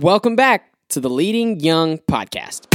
Welcome back to the Leading Young podcast.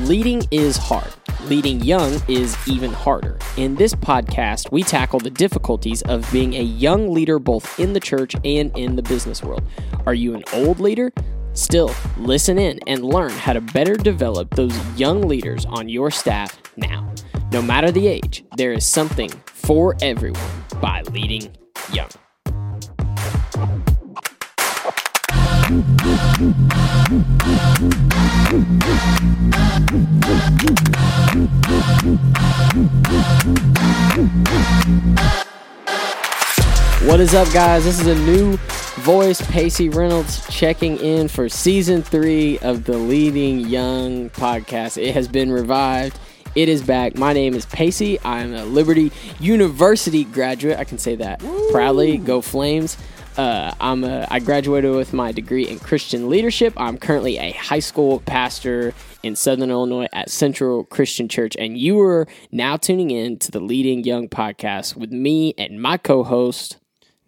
Leading is hard. Leading young is even harder. In this podcast, we tackle the difficulties of being a young leader both in the church and in the business world. Are you an old leader? Still, listen in and learn how to better develop those young leaders on your staff now. No matter the age, there is something for everyone by Leading Young. What is up, guys? This is a new voice, Pacey Reynolds, checking in for season three of the Leading Young podcast. It has been revived. It is back. My name is Pacey. I'm a Liberty University graduate. I can say that proudly. Go Flames. Uh, I'm a, I graduated with my degree in Christian leadership. I'm currently a high school pastor in Southern Illinois at Central Christian Church, and you are now tuning in to the Leading Young podcast with me and my co-host.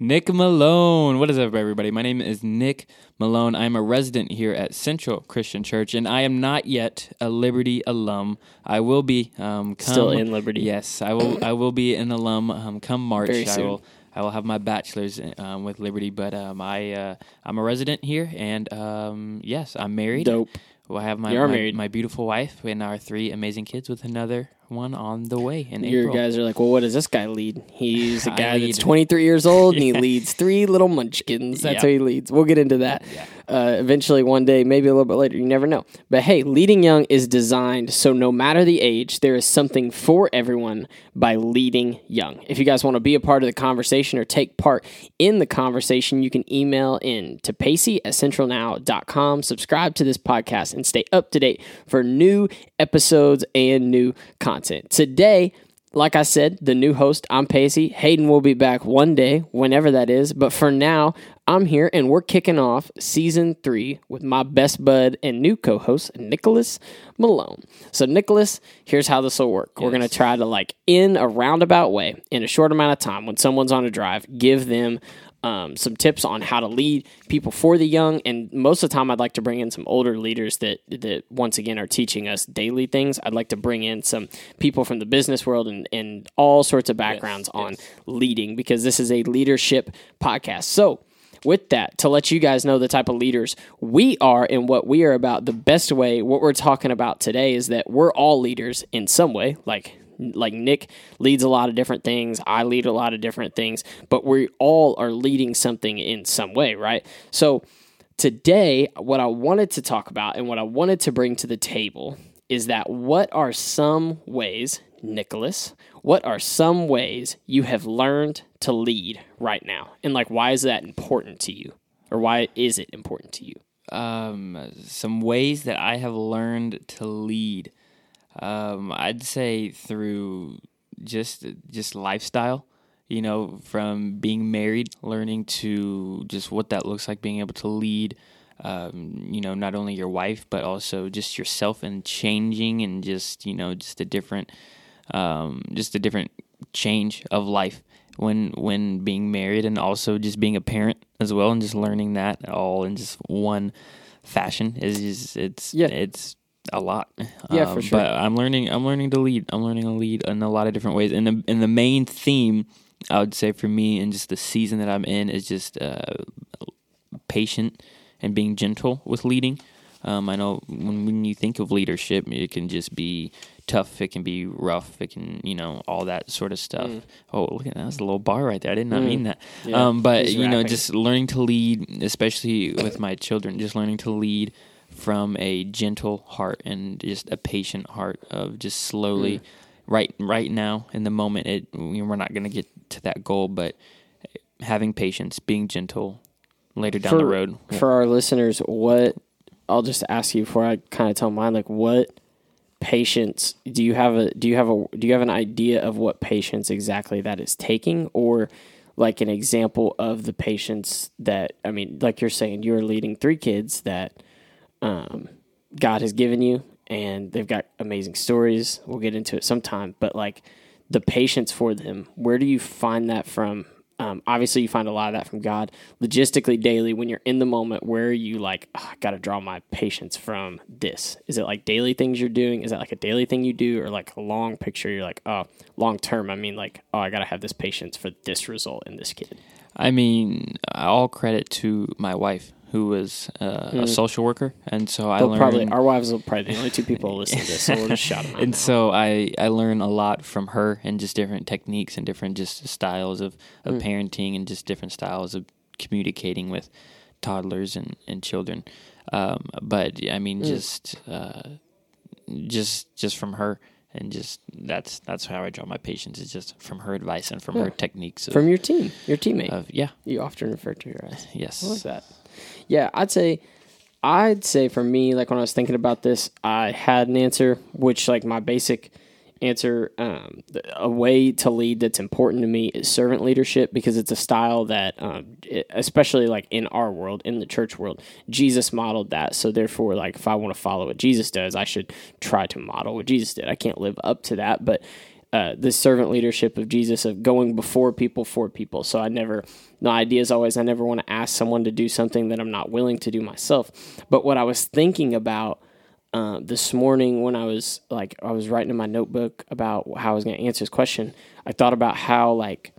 Nick Malone. What is up, everybody? My name is Nick Malone. I'm a resident here at Central Christian Church, and I am not yet a Liberty alum. I will be um, come, Still in Liberty. Yes, I will. I will be an alum um, come March. Very I soon. will. I will have my bachelor's um, with Liberty, but um, I uh, I'm a resident here, and um, yes, I'm married. Dope. Well, I have my, my, my beautiful wife and our three amazing kids with another one on the way in Your April. guys are like, well, what does this guy lead? He's a guy that's 23 years old and he leads three little munchkins. That's Yeah. how he leads. We'll get into that uh, eventually one day, maybe a little bit later. You never know. But hey, leading young is designed so no matter the age, there is something for everyone by leading young. If you guys want to be a part of the conversation or take part in the conversation, you can email in to Pacey at centralnow.com, subscribe to this podcast, and stay up to date for new episodes and new content. Today, like I said, the new host, I'm Pacey. Hayden will be back one day, whenever that is. But for now, I'm here and we're kicking off season three with my best bud and new co host, Nicholas Malone. So, Nicholas, here's how this will work. We're going to try to, like, in a roundabout way, in a short amount of time, when someone's on a drive, give them um, some tips on how to lead people for the young. And most of the time, I'd like to bring in some older leaders that that once again are teaching us daily things. I'd like to bring in some people from the business world and, and all sorts of backgrounds on leading because this is a leadership podcast. So. With that, to let you guys know the type of leaders we are and what we are about, the best way, what we're talking about today is that we're all leaders in some way. Like like Nick leads a lot of different things. I lead a lot of different things, but we all are leading something in some way, right? So today, what I wanted to talk about and what I wanted to bring to the table is that what are some ways, Nicholas, what are some ways you have learned to lead right now? And like, why is that important to you? Or why is it important to you? um, some ways that I have learned to lead. Um, I'd say through just just lifestyle. You know, from being married, learning to just what that looks like, being able to lead. Um, you know, not only your wife, but also just yourself, and changing, and just you know, just a different, um, just a different change of life when when being married, and also just being a parent as well, and just learning that all in just one fashion is just it's Yeah. it's a lot. Yeah, for Um, sure. But I'm learning. I'm learning to lead. I'm learning to lead in a lot of different ways. And the and the main theme I would say for me and just the season that I'm in is just uh, patient and being gentle with leading. Um, I know when when you think of leadership, it can just be tough. It can be rough. It can you know all that sort of stuff. Mm. Oh, look at that! That's a little bar right there. I did not mean that. Yeah, Um, but he's you know, just learning to lead, especially with my children, just learning to lead from a gentle heart and just a patient heart of just slowly, mm. right right now in the moment. It we're not going to get to that goal, but having patience, being gentle, later down the road. For our listeners, what I'll just ask you before I kind of tell mine, like what patience do you have a do you have a do you have an idea of what patience exactly that is taking or like an example of the patience that I mean, like you're saying, you're leading three kids that um, God has given you, and they've got amazing stories. We'll get into it sometime, but like the patience for them. Where do you find that from? Um, obviously, you find a lot of that from God. Logistically, daily, when you're in the moment, where you like, oh, I got to draw my patience from this? Is it like daily things you're doing? Is that like a daily thing you do, or like a long picture? You're like, oh, long term. I mean, like, oh, I got to have this patience for this result in this kid. I mean, all credit to my wife who was uh, a social worker, and so I They'll learned probably our wives will probably the only two people who listen to this, so we'll just shout them out. and so I I learn a lot from her and just different techniques and different just styles of, of Mm. parenting and just different styles of communicating with toddlers and and children. Um, but I mean, Mm. just uh, just just from her. And just that's that's how I draw my patience is just from her advice and from her techniques of, from your team, your teammate. of yeah you often refer to her as. yes I like that. Yeah, I'd say, I'd say for me, like when I was thinking about this, I had an answer, which like my basic answer, um, a way to lead that's important to me is servant leadership because it's a style that, um, especially like in our world, in the church world, Jesus modeled that. So therefore, like if I want to follow what Jesus does, I should try to model what Jesus did. I can't live up to that, but uh, the servant leadership of Jesus of going before people for people. So I never, the idea is always I never want to ask someone to do something that I'm not willing to do myself. But what I was thinking about uh, this morning when I was like, I was writing in my notebook about how I was going to answer this question, I thought about how like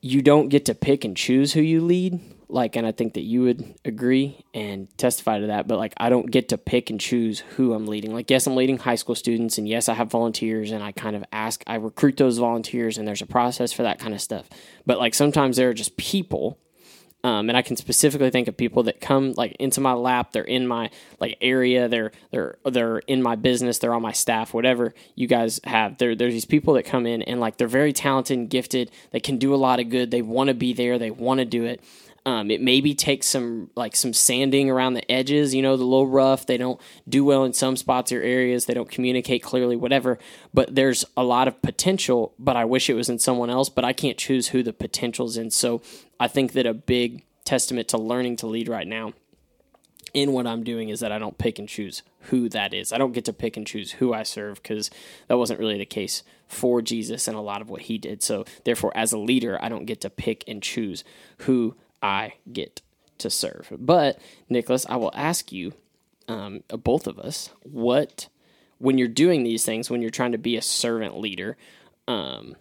you don't get to pick and choose who you lead. Like, and I think that you would agree and testify to that. But like, I don't get to pick and choose who I'm leading. Like, yes, I'm leading high school students, and yes, I have volunteers, and I kind of ask, I recruit those volunteers, and there's a process for that kind of stuff. But like, sometimes there are just people um, and I can specifically think of people that come like into my lap. They're in my like area. They're they're they're in my business. They're on my staff. Whatever you guys have, there there's these people that come in and like they're very talented and gifted. They can do a lot of good. They want to be there. They want to do it. Um, it maybe takes some like some sanding around the edges, you know, the little rough. They don't do well in some spots or areas. They don't communicate clearly, whatever. But there's a lot of potential. But I wish it was in someone else. But I can't choose who the potential's in. So I think that a big testament to learning to lead right now in what I'm doing is that I don't pick and choose who that is. I don't get to pick and choose who I serve because that wasn't really the case for Jesus and a lot of what he did. So, therefore, as a leader, I don't get to pick and choose who I get to serve. But, Nicholas, I will ask you, um, both of us, what, when you're doing these things, when you're trying to be a servant leader, um,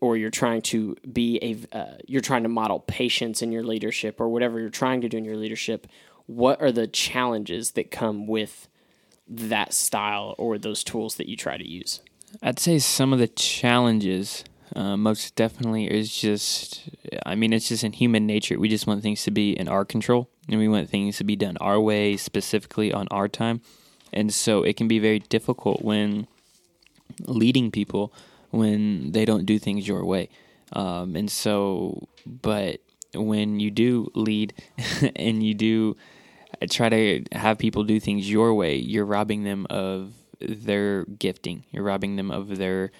or you're trying to be a uh, you're trying to model patience in your leadership or whatever you're trying to do in your leadership what are the challenges that come with that style or those tools that you try to use I'd say some of the challenges, uh, most definitely, is just, I mean, it's just in human nature. We just want things to be in our control, and we want things to be done our way, specifically on our time. And so it can be very difficult when leading people when they don't do things your way. Um, and so, but when you do lead and you do try to have people do things your way, you're robbing them of their gifting. You're robbing them of their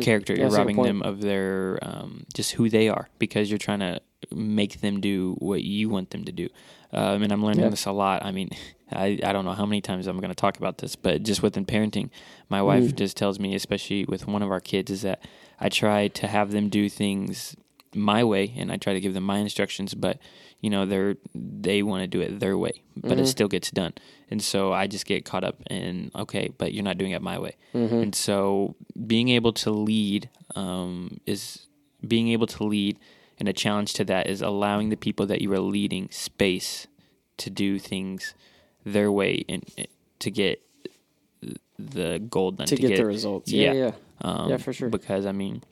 character. You're that's a good robbing them of their um, just who they are because you're trying to make them do what you want them to do. Um, and I'm learning Yeah. this a lot. I mean, I, I don't know how many times I'm going to talk about this, but just within parenting, my wife Mm. just tells me, especially with one of our kids, is that I try to have them do things my way and I try to give them my instructions, but you know, they're, they want to do it their way, but Mm-hmm. it still gets done. And so I just get caught up in, okay, but you're not doing it my way. Mm-hmm. And so being able to lead um, is being able to lead, and a challenge to that is allowing the people that you are leading space to do things their way and to get the gold done. to, get, the results yeah yeah, Um, Yeah, for sure. Because I mean,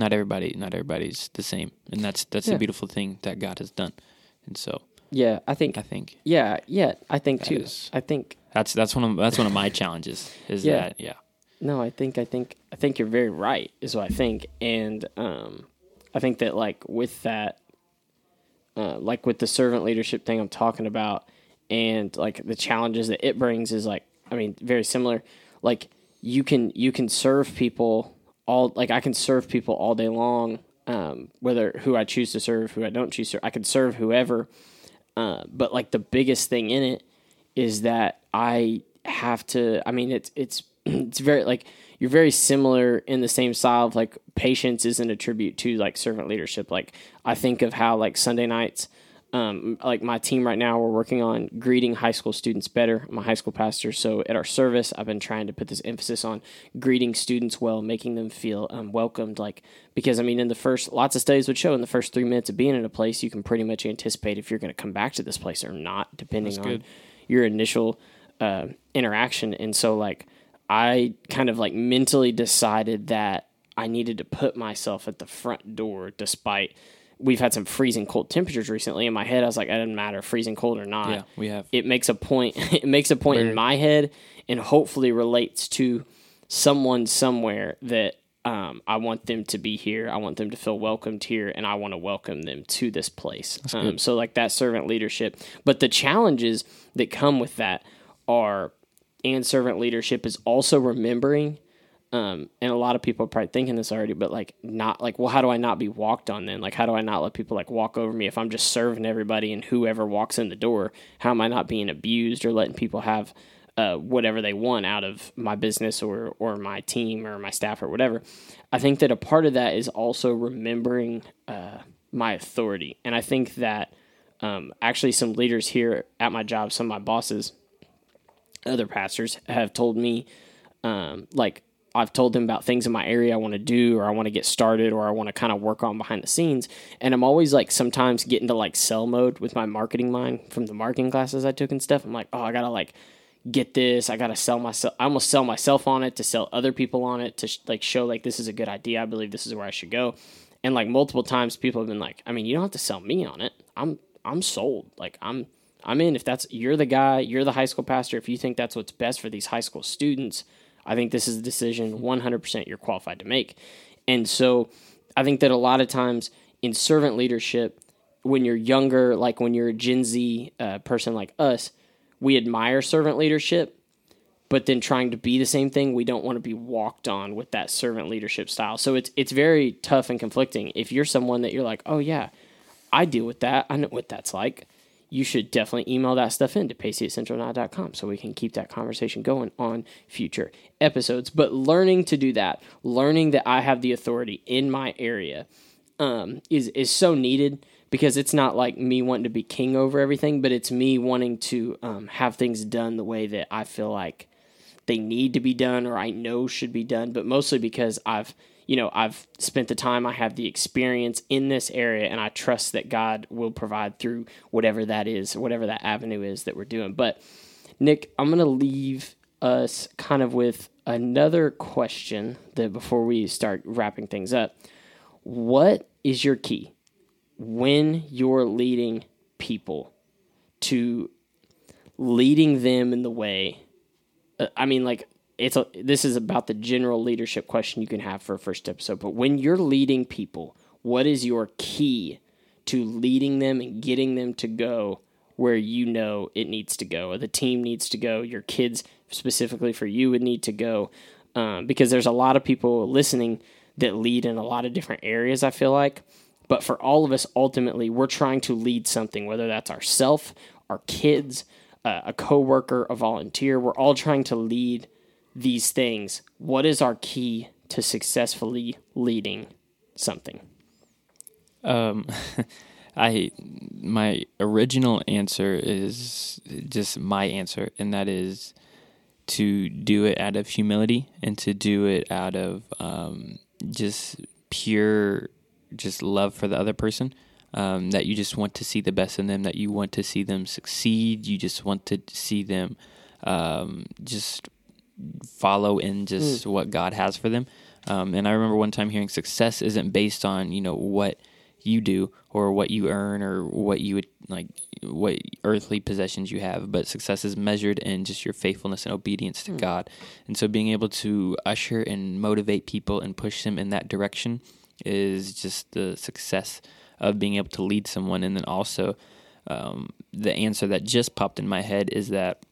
not everybody, not everybody's the same, and that's that's Yeah. the beautiful thing that God has done. And so yeah i think I think yeah yeah i think too is- i think that's that's one of that's one of my challenges. Is Yeah. that yeah. No, I think I think I think you're very right is what I think, and um, I think that like with that, uh, like with the servant leadership thing I'm talking about, and like the challenges that it brings is like I mean very similar. Like you can you can serve people all like I can serve people all day long, um, whether who I choose to serve, who I don't choose to. serve. I can serve whoever, uh, but like the biggest thing in it is that I have to. I mean, it's it's it's very like you're very similar in the same style of like patience isn't a tribute to like servant leadership. Like I think of how like Sunday nights um, like my team right now, we're working on greeting high school students better. I'm a high school pastor, so at our service, I've been trying to put this emphasis on greeting students well, making them feel um, welcomed. Like because I mean, in the first, lots of studies would show in the first three minutes of being in a place, you can pretty much anticipate if you're going to come back to this place or not, depending That's on good. your initial uh, interaction. And so, like, I kind of like mentally decided that I needed to put myself at the front door, despite we've had some freezing cold temperatures recently. In my head, I was like, it doesn't matter freezing cold or not. Yeah, we have. It makes a point. It makes a point in my head, and hopefully relates to someone somewhere that um, I want them to be here. I want them to feel welcomed here, and I want to welcome them to this place. Um, so, like that servant leadership. But the challenges that come with that are, and servant leadership is also remembering um, and a lot of people are probably thinking this already, but like not like, well, how do I not be walked on then? Like, how do I not let people like walk over me if I'm just serving everybody and whoever walks in the door? How am I not being abused or letting people have uh, whatever they want out of my business or or my team or my staff or whatever? I think that a part of that is also remembering uh, my authority, and I think that um, actually some leaders here at my job, some of my bosses, other pastors have told me um, like I've told them about things in my area I want to do or I want to get started or I want to kind of work on behind the scenes. And I'm always like sometimes getting to like sell mode with my marketing mind from the marketing classes I took and stuff. I'm like, oh, I got to like get this. I got to sell myself. I almost sell myself on it to sell other people on it to sh- like show like this is a good idea. I believe this is where I should go. And like multiple times people have been like, I mean, you don't have to sell me on it. I'm I'm sold. Like I'm I'm in if that's you're the guy, you're the high school pastor. If you think that's what's best for these high school students, I think this is a decision 100% you're qualified to make. And so I think that a lot of times in servant leadership, when you're younger, like when you're a Gen Z uh, person like us, we admire servant leadership, but then trying to be the same thing, we don't want to be walked on with that servant leadership style. So it's it's very tough and conflicting. If you're someone that you're like, oh yeah, I deal with that, I know what that's like you should definitely email that stuff in to pacey@centralnow.com so we can keep that conversation going on future episodes. But learning to do that, learning that I have the authority in my area, um, is is so needed because it's not like me wanting to be king over everything, but it's me wanting to um, have things done the way that I feel like they need to be done or I know should be done. But mostly because I've you know, I've spent the time, I have the experience in this area, and I trust that God will provide through whatever that is, whatever that avenue is that we're doing. But, Nick, I'm going to leave us kind of with another question that before we start wrapping things up. What is your key when you're leading people to leading them in the way? Uh, I mean, like, it's a, this is about the general leadership question you can have for a first episode. But when you're leading people, what is your key to leading them and getting them to go where you know it needs to go, or the team needs to go, your kids specifically for you would need to go? Um, because there's a lot of people listening that lead in a lot of different areas. I feel like, but for all of us, ultimately, we're trying to lead something, whether that's ourself, our kids, uh, a coworker, a volunteer. We're all trying to lead these things, what is our key to successfully leading something? Um, I my original answer is just my answer, and that is to do it out of humility and to do it out of um, just pure, just love for the other person. Um, that you just want to see the best in them, that you want to see them succeed, you just want to see them um, just follow in just mm. what God has for them. Um, and I remember one time hearing success isn't based on you know what you do or what you earn or what you would like what earthly possessions you have, but success is measured in just your faithfulness and obedience to mm. God. And so being able to usher and motivate people and push them in that direction is just the success of being able to lead someone. And then also um, the answer that just popped in my head is that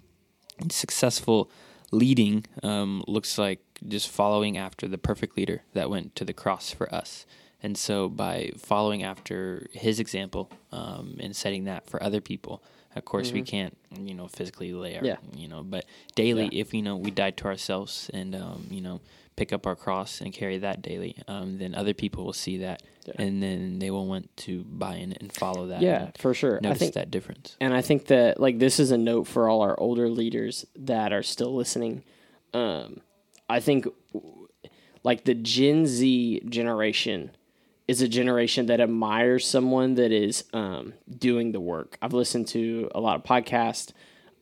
successful leading um, looks like just following after the perfect leader that went to the cross for us. And so, by following after his example um, and setting that for other people, Of course, we can't, you know, physically lay our, Yeah. you know, but daily, Yeah. if you know we die to ourselves and um, you know pick up our cross and carry that daily, um, then other people will see that, Yeah. and then they will want to buy in and follow that. Yeah, for sure. I notice think that difference. And I think that like this is a note for all our older leaders that are still listening. Um, I think like the Gen Z generation is a generation that admires someone that is um, doing the work. I've listened to a lot of podcasts.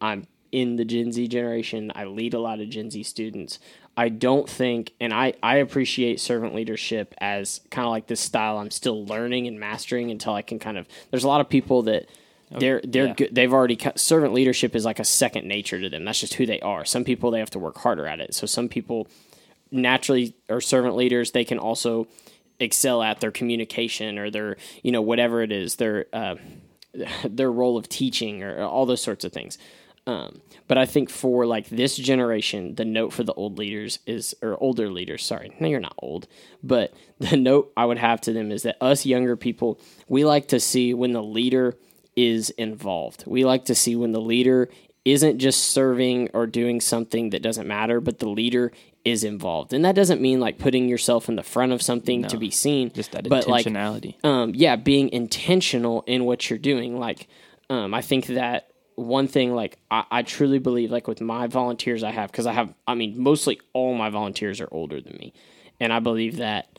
I'm in the Gen Z generation. I lead a lot of Gen Z students. I don't think, and I, I appreciate servant leadership as kind of like this style I'm still learning and mastering until I can kind of. There's a lot of people that they're they're yeah. good. They've already cut, servant leadership is like a second nature to them. That's just who they are. Some people they have to work harder at it. So some people naturally are servant leaders. They can also excel at their communication or their you know whatever it is their uh, their role of teaching or all those sorts of things. Um, but I think for like this generation, the note for the old leaders is, or older leaders, sorry, no, you're not old, but the note I would have to them is that us younger people, we like to see when the leader is involved. We like to see when the leader isn't just serving or doing something that doesn't matter, but the leader is involved. And that doesn't mean like putting yourself in the front of something to be seen, Just that but like intentionality. um, yeah, being intentional in what you're doing. Like, um, I think that one thing, like, I, I truly believe, like, with my volunteers I have, because I have, I mean, mostly all my volunteers are older than me. And I believe that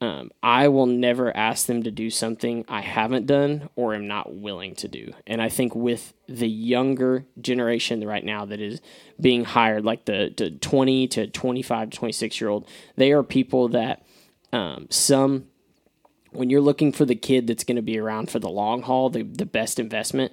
um, I will never ask them to do something I haven't done or am not willing to do. And I think with the younger generation right now that is being hired, like the, the 20 to 25 to 26 year old, they are people that um, some when you're looking for the kid that's going to be around for the long haul, the, the best investment,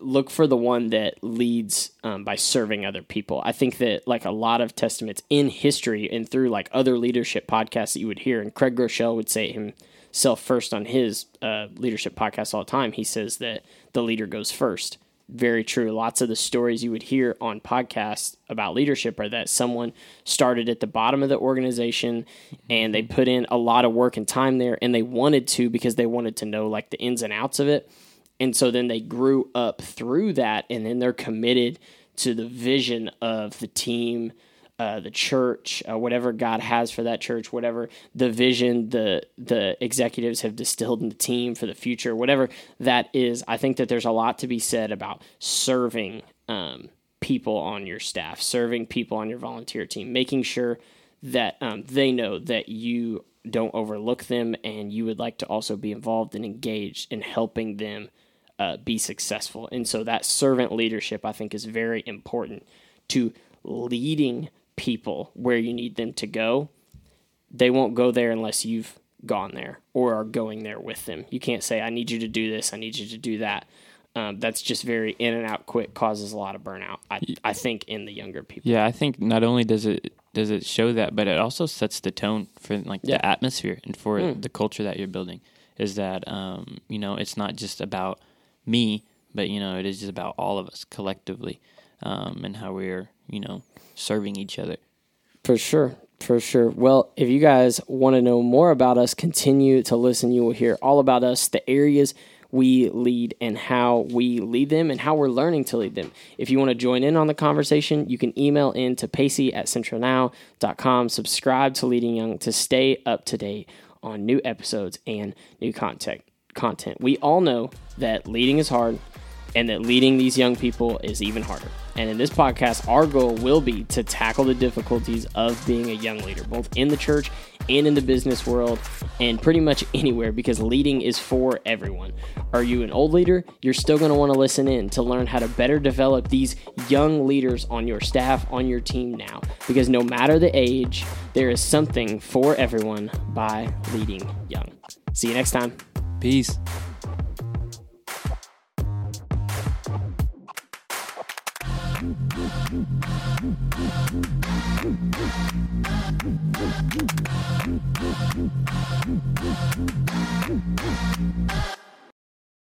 look for the one that leads um, by serving other people. I think that like a lot of testaments in history and through like other leadership podcasts that you would hear, and Craig Groeschel would say himself first on his uh, leadership podcast all the time. He says that the leader goes first. Very true. Lots of the stories you would hear on podcasts about leadership are that someone started at the bottom of the organization and they put in a lot of work and time there and they wanted to because they wanted to know like the ins and outs of it. And so then they grew up through that and then they're committed to the vision of the team, uh, the church, uh, whatever God has for that church, whatever the vision the the executives have distilled in the team for the future, whatever that is. I think that there's a lot to be said about serving um, people on your staff, serving people on your volunteer team, making sure that um, they know that you don't overlook them and you would like to also be involved and engaged in helping them uh, be successful. And so that servant leadership, I think, is very important to leading people where you need them to go. They won't go there unless you've gone there or are going there with them. You can't say, I need you to do this, I need you to do that. Um, that's just very in and out quick, causes a lot of burnout, I, I think, in the younger people. Yeah, I think not only does it does it show that, but it also sets the tone for like Yeah. the atmosphere and for Mm. the culture that you're building. Is that um, you know it's not just about me, but you know it is just about all of us collectively, um, and how we're you know serving each other. For sure. For sure. Well, if you guys want to know more about us, continue to listen. You will hear all about us, the areas we lead, and how we lead them, and how we're learning to lead them. If you want to join in on the conversation, you can email in to pacey at centralnow.com. Subscribe to Leading Young to stay up to date on new episodes and new content. Content. We all know that leading is hard and that leading these young people is even harder. And in this podcast, our goal will be to tackle the difficulties of being a young leader, both in the church and in the business world, and pretty much anywhere, because leading is for everyone. Are you an old leader? You're still going to want to listen in to learn how to better develop these young leaders on your staff, on your team now. Because no matter the age, there is something for everyone by leading young. See you next time. Peace.